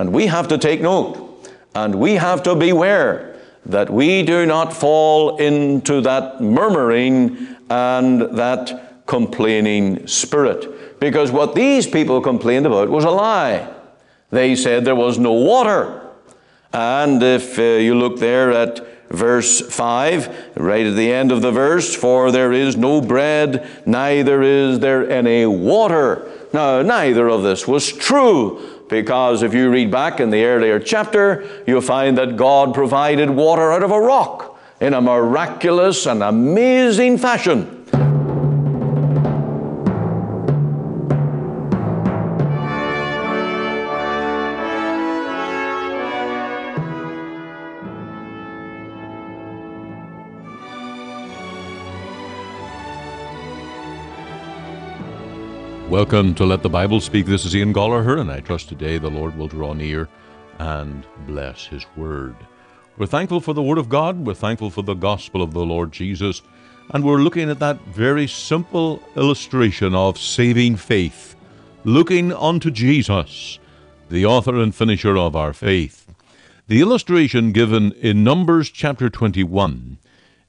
And we have to take note, and we have to beware that we do not fall into that murmuring and that complaining spirit. Because what these people complained about was a lie. They said there was no water. And if uh, you look there at verse 5, right at the end of the verse, for there is no bread, neither is there any water. Now, neither of this was true, because if you read back in the earlier chapter, you'll find that God provided water out of a rock in a miraculous and amazing fashion. Welcome to Let the Bible Speak. This is Ian Goligher, and I trust today the Lord will draw near and bless His Word. We're thankful for the Word of God, we're thankful for the gospel of the Lord Jesus, and we're looking at that very simple illustration of saving faith, looking unto Jesus, the author and finisher of our faith. The illustration given in Numbers chapter 21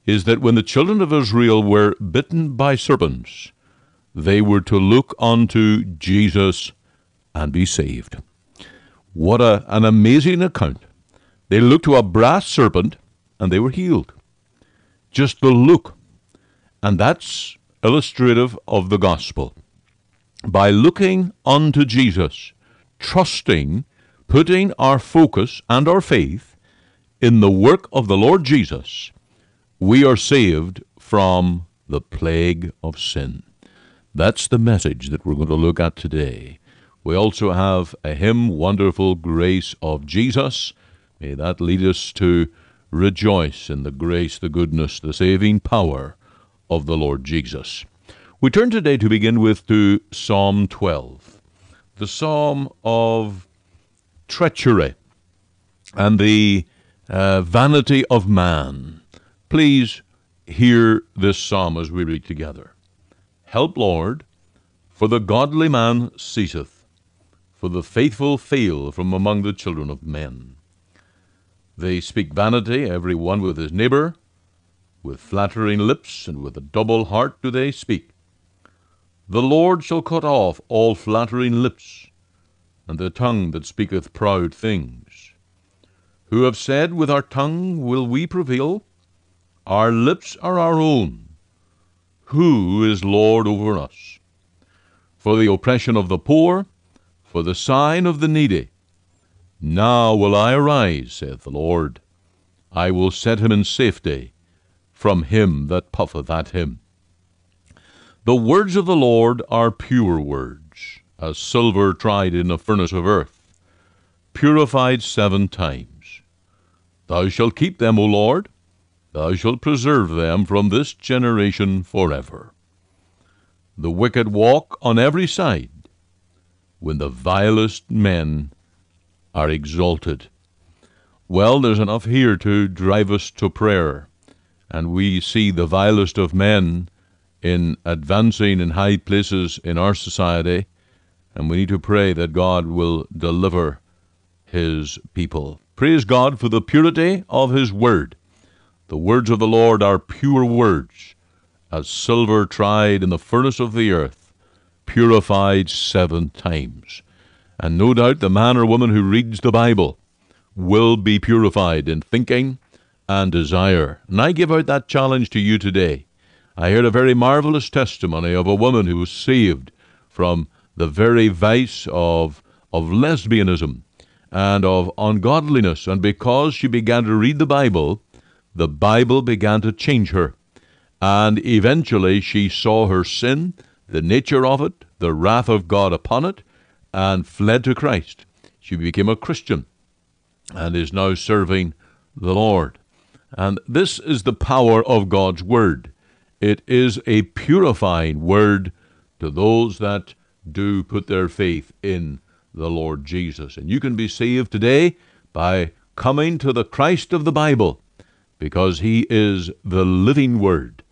is that when the children of Israel were bitten by serpents, they were to look unto Jesus and be saved. What a, an amazing account. They looked to a brass serpent and they were healed. Just the look. And that's illustrative of the gospel. By looking unto Jesus, trusting, putting our focus and our faith in the work of the Lord Jesus, we are saved from the plague of sin. That's the message that we're going to look at today. We also have a hymn, Wonderful Grace of Jesus. May that lead us to rejoice in the grace, the goodness, the saving power of the Lord Jesus. We turn today to begin with to Psalm 12, the psalm of treachery and the uh, vanity of man. Please hear this psalm as we read together. Help, Lord, for the godly man ceaseth, for the faithful fail from among the children of men. They speak vanity, every one with his neighbor, with flattering lips and with a double heart do they speak. The Lord shall cut off all flattering lips, and the tongue that speaketh proud things. Who have said, With our tongue will we prevail? Our lips are our own who is Lord over us? For the oppression of the poor, for the sign of the needy. Now will I arise, saith the Lord. I will set him in safety from him that puffeth at him. The words of the Lord are pure words, as silver tried in a furnace of earth, purified seven times. Thou shalt keep them, O Lord, Thou shalt preserve them from this generation forever. The wicked walk on every side, when the vilest men are exalted. Well, there's enough here to drive us to prayer, and we see the vilest of men in advancing in high places in our society, and we need to pray that God will deliver His people. Praise God for the purity of His Word. The words of the Lord are pure words, as silver tried in the furnace of the earth, purified seven times. And no doubt the man or woman who reads the Bible will be purified in thinking and desire. And I give out that challenge to you today. I heard a very marvelous testimony of a woman who was saved from the very vice of, of lesbianism and of ungodliness. And because she began to read the Bible, the Bible began to change her. And eventually she saw her sin, the nature of it, the wrath of God upon it, and fled to Christ. She became a Christian and is now serving the Lord. And this is the power of God's Word. It is a purifying Word to those that do put their faith in the Lord Jesus. And you can be saved today by coming to the Christ of the Bible because He is the living Word,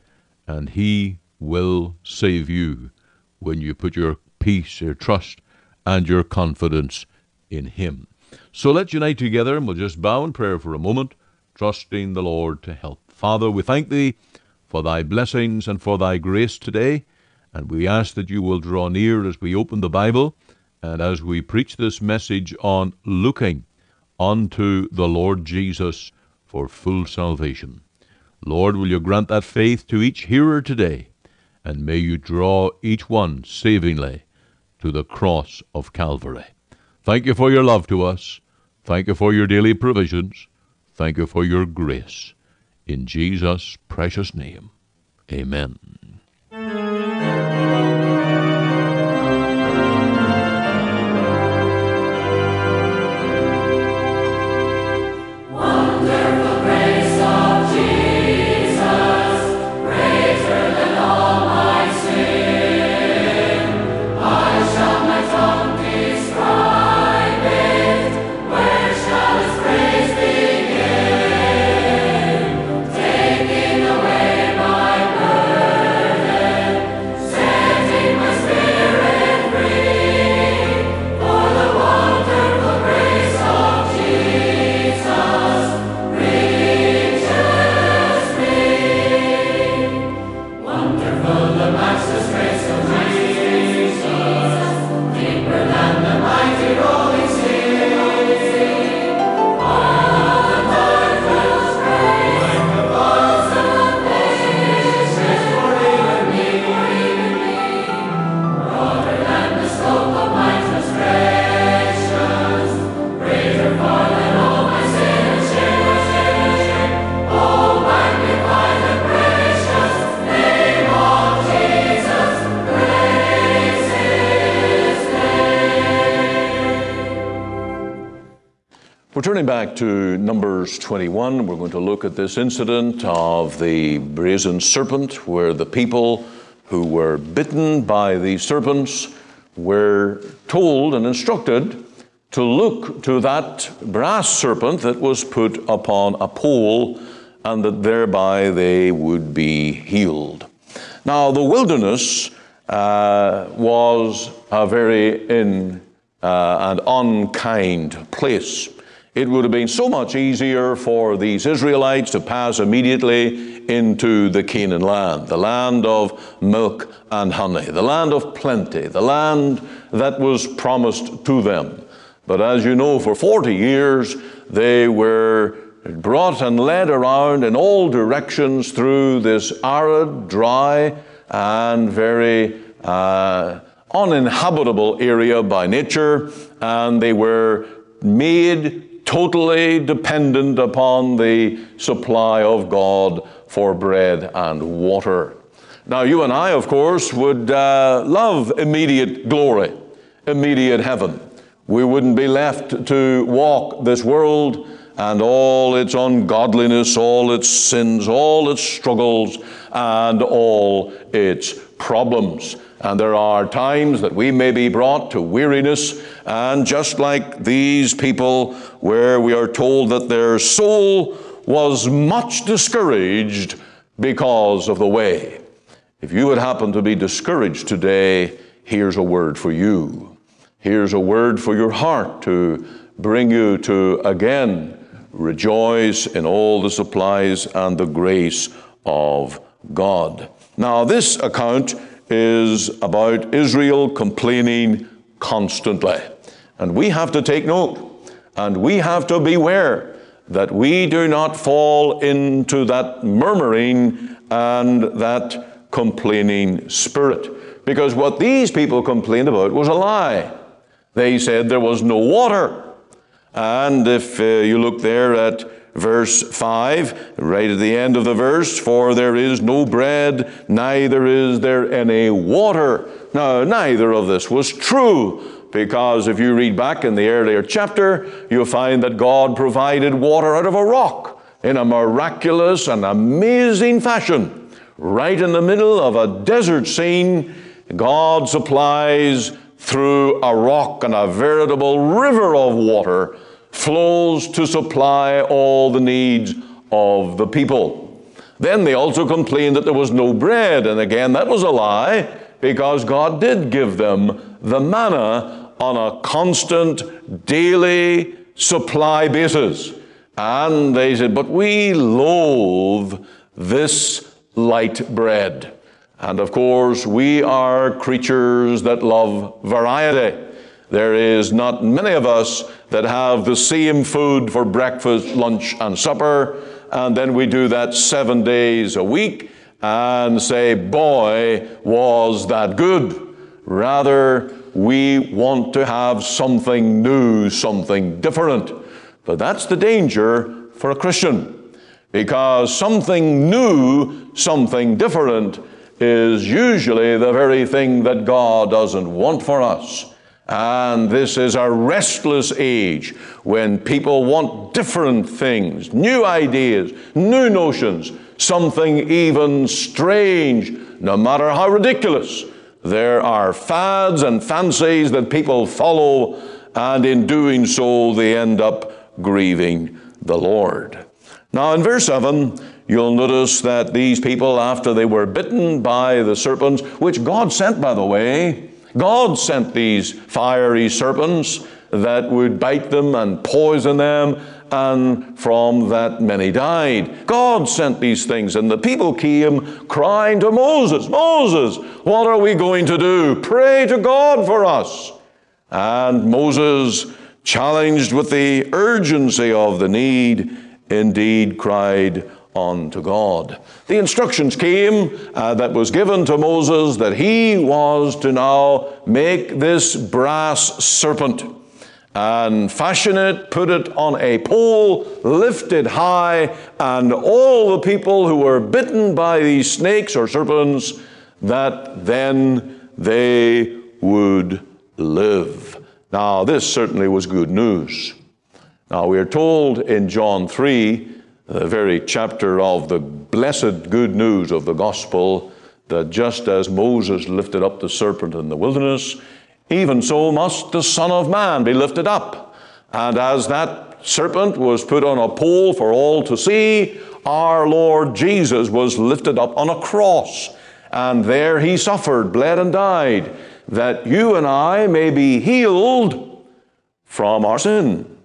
and He will save you when you put your peace, your trust, and your confidence in Him. So let's unite together and we'll just bow in prayer for a moment, trusting the Lord to help. Father, we thank Thee for Thy blessings and for Thy grace today, and we ask that You will draw near as we open the Bible and as we preach this message on looking unto the Lord Jesus for full salvation. Lord, will you grant that faith to each hearer today, and may you draw each one savingly to the cross of Calvary. Thank you for your love to us. Thank you for your daily provisions. Thank you for your grace. In Jesus' precious name, amen. Back to Numbers 21. We're going to look at this incident of the brazen serpent, where the people who were bitten by the serpents were told and instructed to look to that brass serpent that was put upon a pole, and that thereby they would be healed. Now, the wilderness uh, was a very in uh, and unkind place. It would have been so much easier for these Israelites to pass immediately into the Canaan land, the land of milk and honey, the land of plenty, the land that was promised to them. But as you know, for 40 years they were brought and led around in all directions through this arid, dry, and very uh, uninhabitable area by nature, and they were made totally dependent upon the supply of God for bread and water. Now, you and I, of course, would uh, love immediate glory, immediate heaven. We wouldn't be left to walk this world and all its ungodliness, all its sins, all its struggles, and all its problems. And there are times that we may be brought to weariness, and just like these people, where we are told that their soul was much discouraged because of the way. If you would happen to be discouraged today, here's a word for you. Here's a word for your heart to bring you to again rejoice in all the supplies and the grace of God. Now, this account is about Israel complaining constantly. And we have to take note and we have to beware that we do not fall into that murmuring and that complaining spirit. Because what these people complained about was a lie. They said there was no water. And if uh, you look there at verse 5, right at the end of the verse, for there is no bread, neither is there any water. Now, neither of this was true, because if you read back in the earlier chapter, you'll find that God provided water out of a rock in a miraculous and amazing fashion. Right in the middle of a desert scene, God supplies through a rock and a veritable river of water flows to supply all the needs of the people. Then they also complained that there was no bread, and again, that was a lie because God did give them the manna on a constant daily supply basis. And they said, But we loathe this light bread. And of course, we are creatures that love variety. There is not many of us that have the same food for breakfast, lunch, and supper, and then we do that seven days a week and say, Boy, was that good. Rather, we want to have something new, something different. But that's the danger for a Christian, because something new, something different, is usually the very thing that God doesn't want for us. And this is a restless age when people want different things, new ideas, new notions, something even strange, no matter how ridiculous. There are fads and fancies that people follow, and in doing so, they end up grieving the Lord. Now, in verse 7, you'll notice that these people, after they were bitten by the serpents, which God sent, by the way, God sent these fiery serpents that would bite them and poison them, and from that many died. God sent these things, and the people came crying to Moses, Moses, what are we going to do? Pray to God for us. And Moses, challenged with the urgency of the need, indeed cried, unto God. The instructions came uh, that was given to Moses that he was to now make this brass serpent and fashion it, put it on a pole, lift it high, and all the people who were bitten by these snakes or serpents, that then they would live. Now, this certainly was good news. Now, we are told in John 3 the very chapter of the blessed good news of the gospel that just as Moses lifted up the serpent in the wilderness, even so must the Son of Man be lifted up. And as that serpent was put on a pole for all to see, our Lord Jesus was lifted up on a cross. And there he suffered, bled, and died, that you and I may be healed from our sin.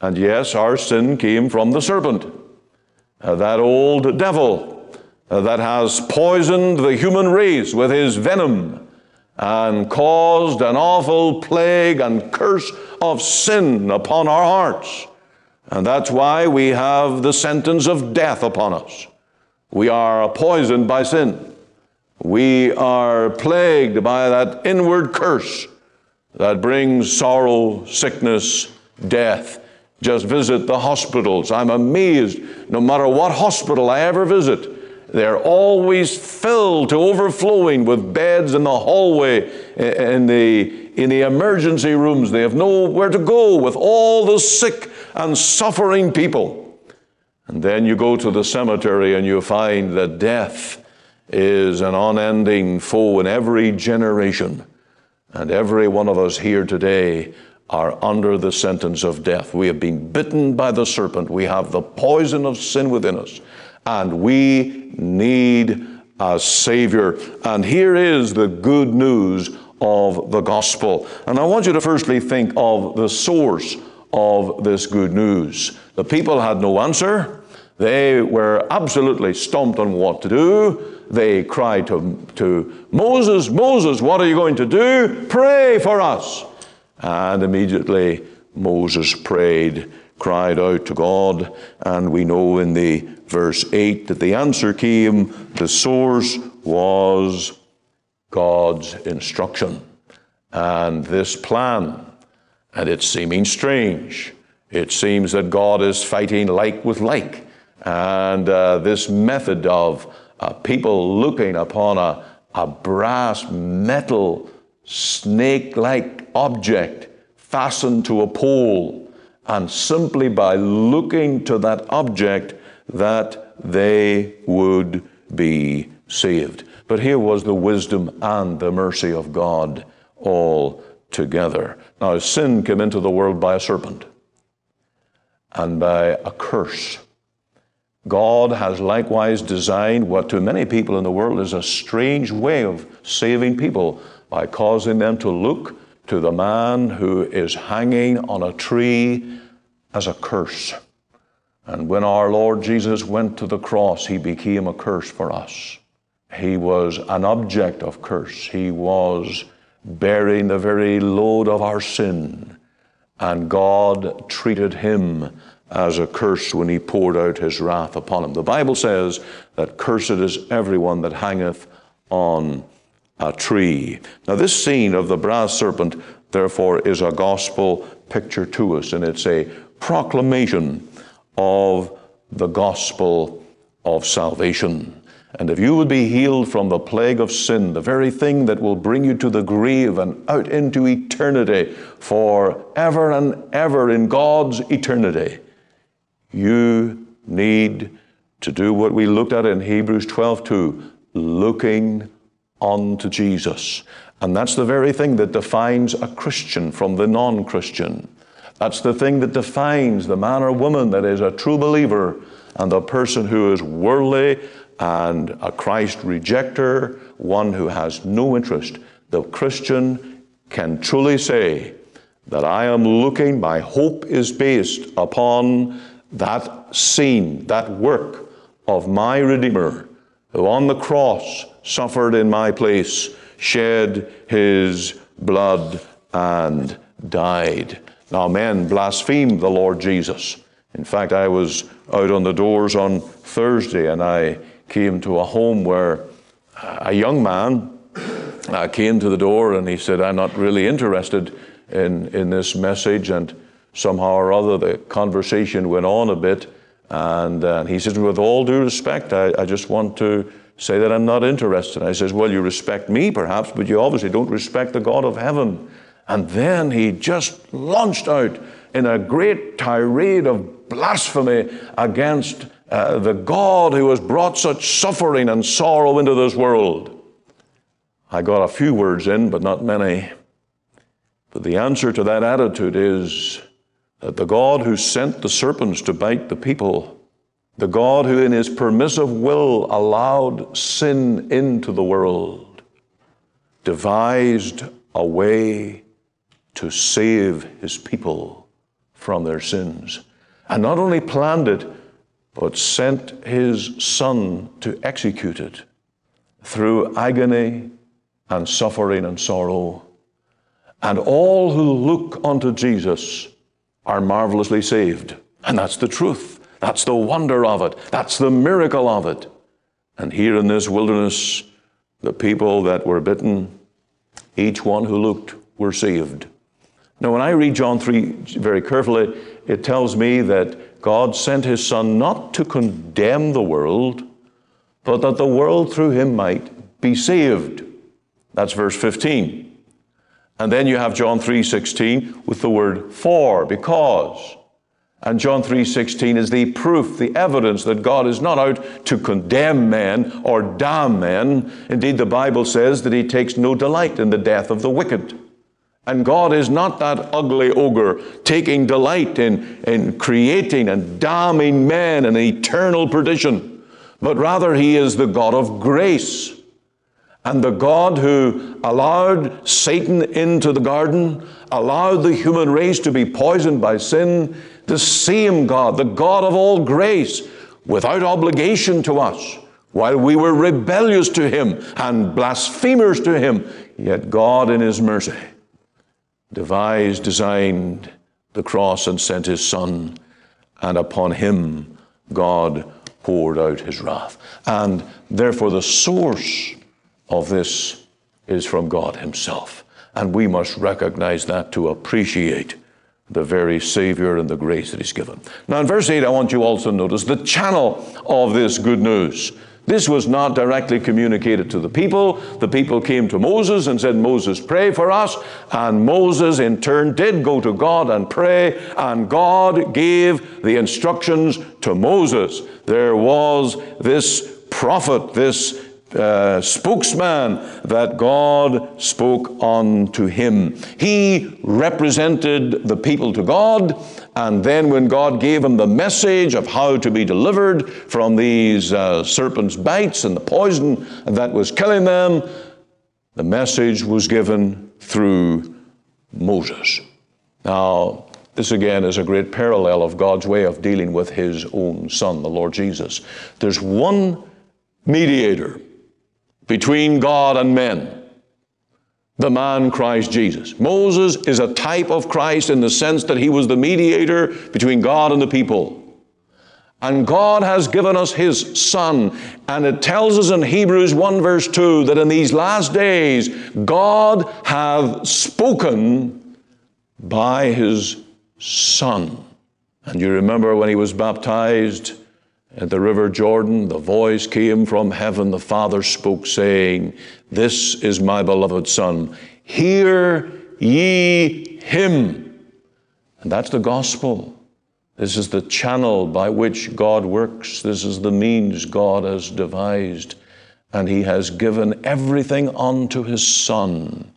And yes, our sin came from the serpent uh, that old devil uh, that has poisoned the human race with his venom and caused an awful plague and curse of sin upon our hearts. And that's why we have the sentence of death upon us. We are poisoned by sin. We are plagued by that inward curse that brings sorrow, sickness, death. Just visit the hospitals. I'm amazed, no matter what hospital I ever visit, they're always filled to overflowing with beds in the hallway, in the, in the emergency rooms. They have nowhere to go with all the sick and suffering people. And then you go to the cemetery and you find that death is an unending foe in every generation. And every one of us here today are under the sentence of death. We have been bitten by the serpent. We have the poison of sin within us. And we need a Savior. And here is the good news of the gospel. And I want you to firstly think of the source of this good news. The people had no answer. They were absolutely stumped on what to do. They cried to, to Moses, Moses, what are you going to do? Pray for us. And immediately Moses prayed, cried out to God, and we know in the verse 8 that the answer came. The source was God's instruction. And this plan, and it's seeming strange, it seems that God is fighting like with like. And uh, this method of uh, people looking upon a, a brass metal snake like object fastened to a pole, and simply by looking to that object, that they would be saved. But here was the wisdom and the mercy of God all together. Now, sin came into the world by a serpent and by a curse. God has likewise designed what to many people in the world is a strange way of saving people by causing them to look to the man who is hanging on a tree as a curse. And when our Lord Jesus went to the cross, he became a curse for us. He was an object of curse. He was bearing the very load of our sin. And God treated him as a curse when he poured out his wrath upon him. The Bible says that cursed is everyone that hangeth on a tree. Now, this scene of the brass serpent, therefore, is a gospel picture to us, and it's a proclamation of the gospel of salvation. And if you would be healed from the plague of sin, the very thing that will bring you to the grave and out into eternity forever and ever in God's eternity, you need to do what we looked at in Hebrews 12 2, looking unto Jesus. And that's the very thing that defines a Christian from the non Christian. That's the thing that defines the man or woman that is a true believer and the person who is worldly and a Christ rejecter, one who has no interest. The Christian can truly say that I am looking, my hope is based upon that scene, that work of my Redeemer, who on the cross suffered in my place, shed his blood, and died. Now, men blaspheme the Lord Jesus. In fact, I was out on the doors on Thursday and I came to a home where a young man uh, came to the door and he said, I'm not really interested in, in this message. And somehow or other, the conversation went on a bit. And uh, he said, With all due respect, I, I just want to say that I'm not interested. I says, Well, you respect me perhaps, but you obviously don't respect the God of heaven. And then he just launched out in a great tirade of blasphemy against uh, the God who has brought such suffering and sorrow into this world. I got a few words in, but not many. But the answer to that attitude is that the God who sent the serpents to bite the people, the God who in his permissive will allowed sin into the world, devised a way to save his people from their sins. And not only planned it, but sent his son to execute it through agony and suffering and sorrow. And all who look unto Jesus are marvelously saved. And that's the truth. That's the wonder of it. That's the miracle of it. And here in this wilderness, the people that were bitten, each one who looked, were saved. Now, when I read John 3 very carefully, it tells me that God sent his Son not to condemn the world, but that the world through him might be saved. That's verse 15. And then you have John 3:16 with the word for, because. And John 3:16 is the proof, the evidence that God is not out to condemn men or damn men. Indeed, the Bible says that he takes no delight in the death of the wicked. And God is not that ugly ogre taking delight in, in creating and damning men in eternal perdition, but rather he is the God of grace and the God who allowed Satan into the garden, allowed the human race to be poisoned by sin, the same God, the God of all grace, without obligation to us, while we were rebellious to Him and blasphemers to Him, yet God in His mercy devised, designed the cross and sent His Son, and upon Him God poured out His wrath. And therefore, the source of this is from God Himself. And we must recognize that to appreciate the very Savior and the grace that He's given. Now, in verse 8, I want you also to notice the channel of this good news. This was not directly communicated to the people. The people came to Moses and said, Moses, pray for us. And Moses, in turn, did go to God and pray, and God gave the instructions to Moses. There was this prophet, this uh, spokesman that God spoke unto him. He represented the people to God, and then when God gave him the message of how to be delivered from these uh, serpents' bites and the poison that was killing them, the message was given through Moses. Now, this again is a great parallel of God's way of dealing with his own son, the Lord Jesus. There's one mediator between God and men, the man Christ Jesus. Moses is a type of Christ in the sense that he was the mediator between God and the people. And God has given us His Son. And it tells us in Hebrews 1 verse 2 that in these last days, God hath spoken by His Son. And you remember when He was baptized at the river Jordan, the voice came from heaven. The Father spoke, saying, This is my beloved Son. Hear ye Him. And that's the gospel. This is the channel by which God works. This is the means God has devised. And He has given everything unto His Son.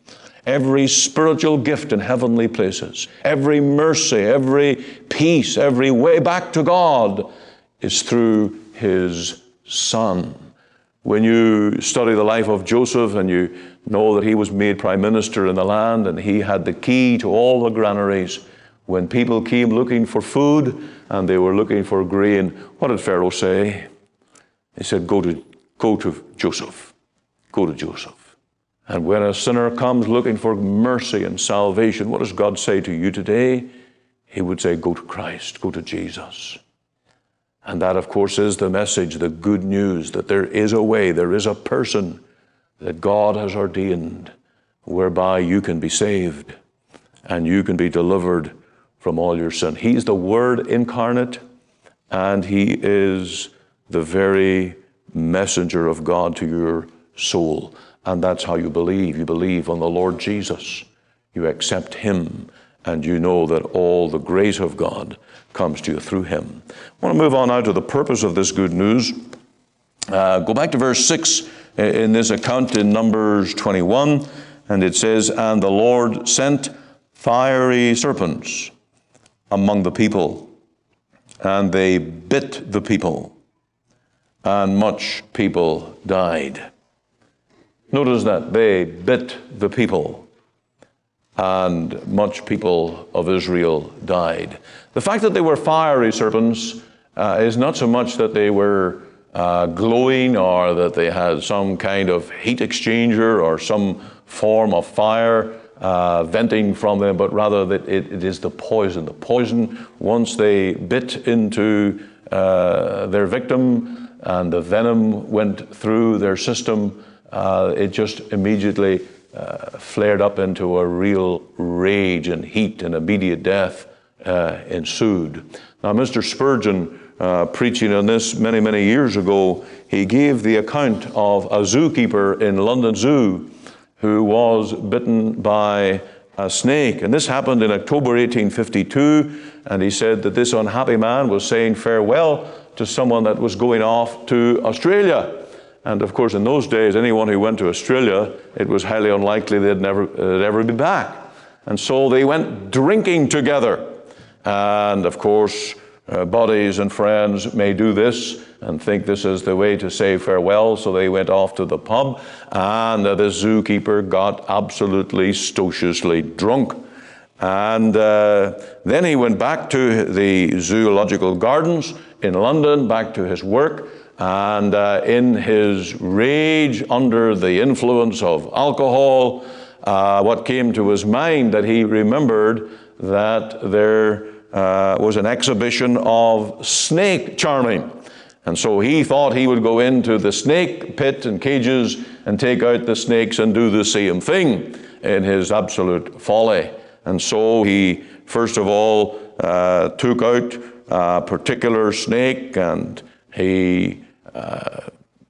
Every spiritual gift in heavenly places, every mercy, every peace, every way back to God is through His Son. When you study the life of Joseph and you know that he was made prime minister in the land and he had the key to all the granaries, when people came looking for food and they were looking for grain, what did Pharaoh say? He said, Go to, go to Joseph. Go to Joseph. And when a sinner comes looking for mercy and salvation, what does God say to you today? He would say, Go to Christ, go to Jesus. And that, of course, is the message, the good news that there is a way, there is a person that God has ordained whereby you can be saved and you can be delivered from all your sin. He's the Word incarnate, and He is the very messenger of God to your soul. And that's how you believe. You believe on the Lord Jesus. You accept Him, and you know that all the grace of God comes to you through Him. I want to move on now to the purpose of this good news. Uh, go back to verse 6 in this account in Numbers 21, and it says, And the Lord sent fiery serpents among the people, and they bit the people, and much people died. Notice that they bit the people, and much people of Israel died. The fact that they were fiery serpents uh, is not so much that they were uh, glowing or that they had some kind of heat exchanger or some form of fire uh, venting from them, but rather that it, it is the poison. The poison, once they bit into uh, their victim and the venom went through their system, uh, it just immediately uh, flared up into a real rage and heat, and immediate death uh, ensued. Now, Mr. Spurgeon, uh, preaching on this many, many years ago, he gave the account of a zookeeper in London Zoo who was bitten by a snake. And this happened in October 1852. And he said that this unhappy man was saying farewell to someone that was going off to Australia. And of course, in those days, anyone who went to Australia, it was highly unlikely they'd never they'd ever be back. And so they went drinking together. And of course, uh, buddies and friends may do this and think this is the way to say farewell, so they went off to the pub, and uh, the zookeeper got absolutely stociously drunk. And uh, then he went back to the zoological gardens in London, back to his work, and uh, in his rage under the influence of alcohol, uh, what came to his mind that he remembered that there uh, was an exhibition of snake charming. And so he thought he would go into the snake pit and cages and take out the snakes and do the same thing in his absolute folly. And so he, first of all, uh, took out a particular snake and he uh,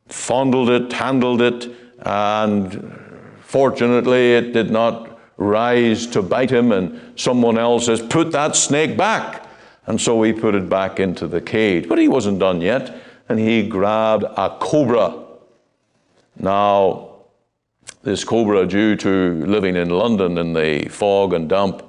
fondled it, handled it, and fortunately it did not rise to bite him, and someone else says, Put that snake back. And so he put it back into the cage. But he wasn't done yet, and he grabbed a cobra. Now, this cobra, due to living in London in the fog and damp,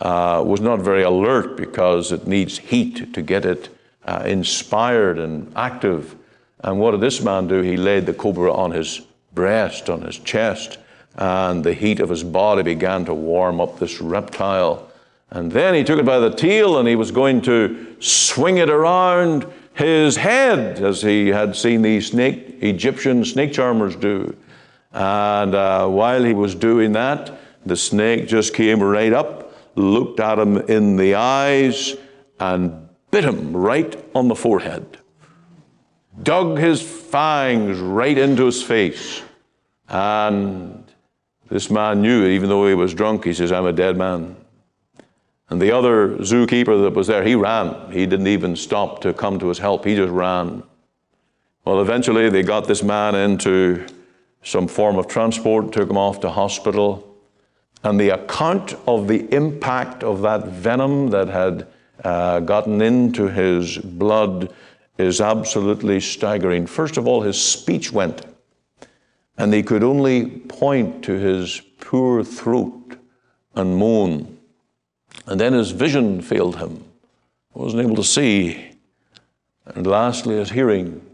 uh, was not very alert because it needs heat to get it uh, inspired and active. And what did this man do? He laid the cobra on his breast, on his chest, and the heat of his body began to warm up this reptile. And then he took it by the tail and he was going to swing it around his head, as he had seen these snake, Egyptian snake charmers do. And uh, while he was doing that, the snake just came right up, looked at him in the eyes, and bit him right on the forehead. Dug his fangs right into his face. And this man knew, even though he was drunk, he says, I'm a dead man. And the other zookeeper that was there, he ran. He didn't even stop to come to his help. He just ran. Well, eventually they got this man into some form of transport, took him off to hospital. And the account of the impact of that venom that had uh, gotten into his blood is absolutely staggering. First of all, his speech went, and he could only point to his poor throat and moan. And then his vision failed him, wasn't able to see. And lastly, his hearing,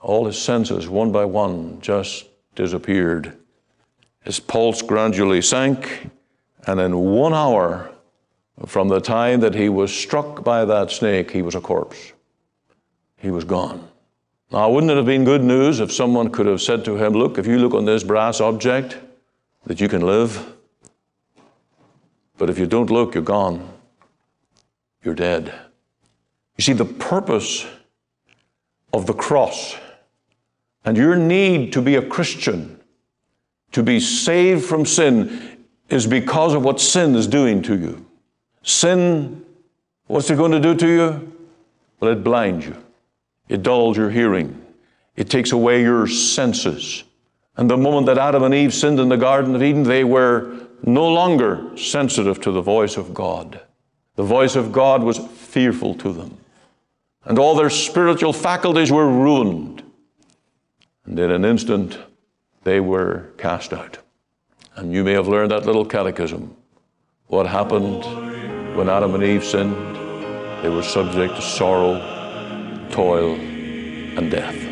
all his senses, one by one, just disappeared. His pulse gradually sank, and in one hour from the time that he was struck by that snake, he was a corpse. He was gone. Now, wouldn't it have been good news if someone could have said to him, Look, if you look on this brass object, that you can live? But if you don't look, you're gone. You're dead. You see, the purpose of the cross and your need to be a Christian, to be saved from sin, is because of what sin is doing to you. Sin, what's it going to do to you? Well, it blinds you, it dulls your hearing, it takes away your senses. And the moment that Adam and Eve sinned in the Garden of Eden, they were no longer sensitive to the voice of God. The voice of God was fearful to them. And all their spiritual faculties were ruined. And in an instant, they were cast out. And you may have learned that little catechism. What happened when Adam and Eve sinned? They were subject to sorrow, toil, and death.